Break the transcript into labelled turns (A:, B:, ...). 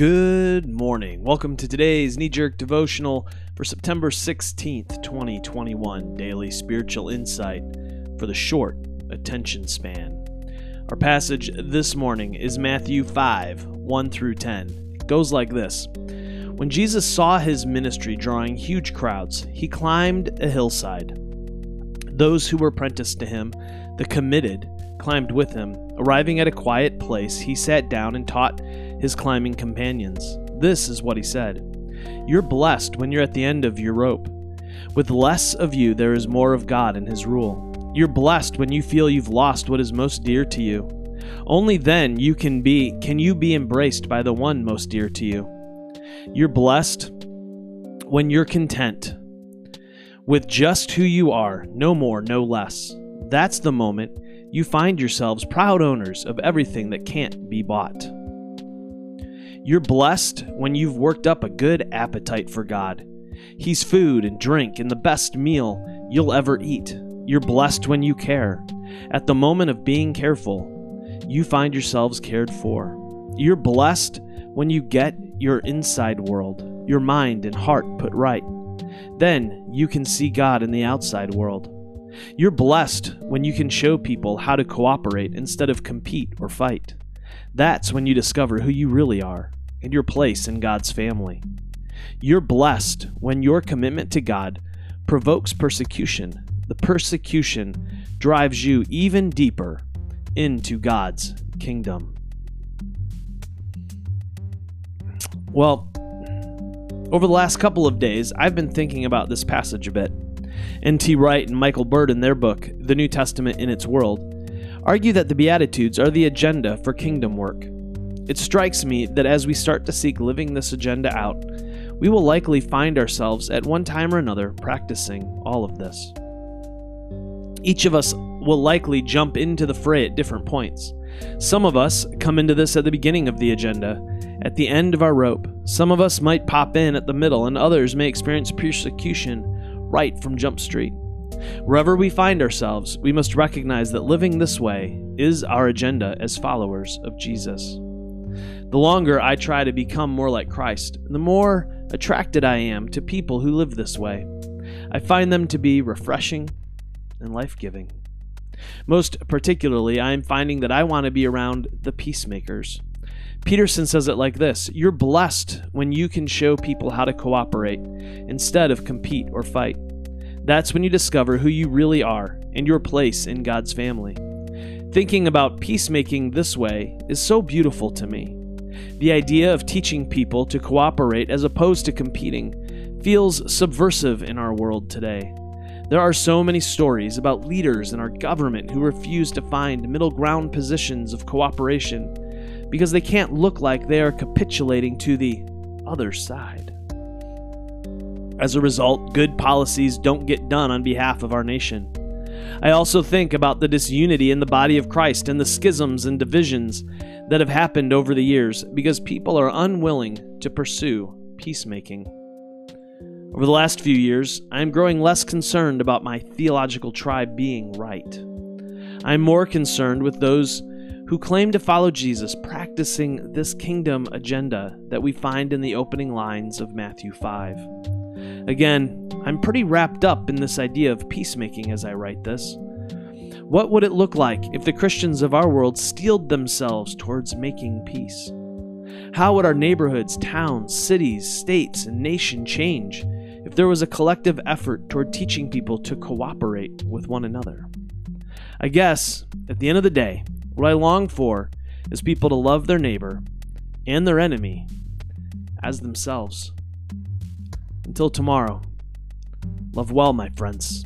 A: Good morning. Welcome to today's knee jerk devotional for September 16th, 2021, daily spiritual insight for the short attention span. Our passage this morning is Matthew 5 1 through 10. It goes like this When Jesus saw his ministry drawing huge crowds, he climbed a hillside. Those who were apprenticed to him, the committed, climbed with him. Arriving at a quiet place, he sat down and taught his climbing companions. This is what he said You're blessed when you're at the end of your rope. With less of you, there is more of God and his rule. You're blessed when you feel you've lost what is most dear to you. Only then you can be can you be embraced by the one most dear to you. You're blessed when you're content with just who you are, no more, no less. That's the moment you find yourselves proud owners of everything that can't be bought. You're blessed when you've worked up a good appetite for God. He's food and drink and the best meal you'll ever eat. You're blessed when you care. At the moment of being careful, you find yourselves cared for. You're blessed when you get your inside world, your mind and heart put right. Then you can see God in the outside world. You're blessed when you can show people how to cooperate instead of compete or fight. That's when you discover who you really are and your place in God's family. You're blessed when your commitment to God provokes persecution. The persecution drives you even deeper into God's kingdom. Well, over the last couple of days, I've been thinking about this passage a bit. N.T. Wright and Michael Bird, in their book, The New Testament in Its World, argue that the Beatitudes are the agenda for kingdom work. It strikes me that as we start to seek living this agenda out, we will likely find ourselves at one time or another practicing all of this. Each of us will likely jump into the fray at different points. Some of us come into this at the beginning of the agenda, at the end of our rope. Some of us might pop in at the middle, and others may experience persecution right from Jump Street. Wherever we find ourselves, we must recognize that living this way is our agenda as followers of Jesus. The longer I try to become more like Christ, the more attracted I am to people who live this way. I find them to be refreshing and life giving. Most particularly, I am finding that I want to be around the peacemakers. Peterson says it like this You're blessed when you can show people how to cooperate instead of compete or fight. That's when you discover who you really are and your place in God's family. Thinking about peacemaking this way is so beautiful to me. The idea of teaching people to cooperate as opposed to competing feels subversive in our world today. There are so many stories about leaders in our government who refuse to find middle ground positions of cooperation because they can't look like they are capitulating to the other side. As a result, good policies don't get done on behalf of our nation. I also think about the disunity in the body of Christ and the schisms and divisions that have happened over the years because people are unwilling to pursue peacemaking. Over the last few years, I am growing less concerned about my theological tribe being right. I am more concerned with those who claim to follow Jesus practicing this kingdom agenda that we find in the opening lines of Matthew 5. Again, I'm pretty wrapped up in this idea of peacemaking as I write this. What would it look like if the Christians of our world steeled themselves towards making peace? How would our neighborhoods, towns, cities, states, and nation change if there was a collective effort toward teaching people to cooperate with one another? I guess, at the end of the day, what I long for is people to love their neighbor and their enemy as themselves. Until tomorrow, love well, my friends.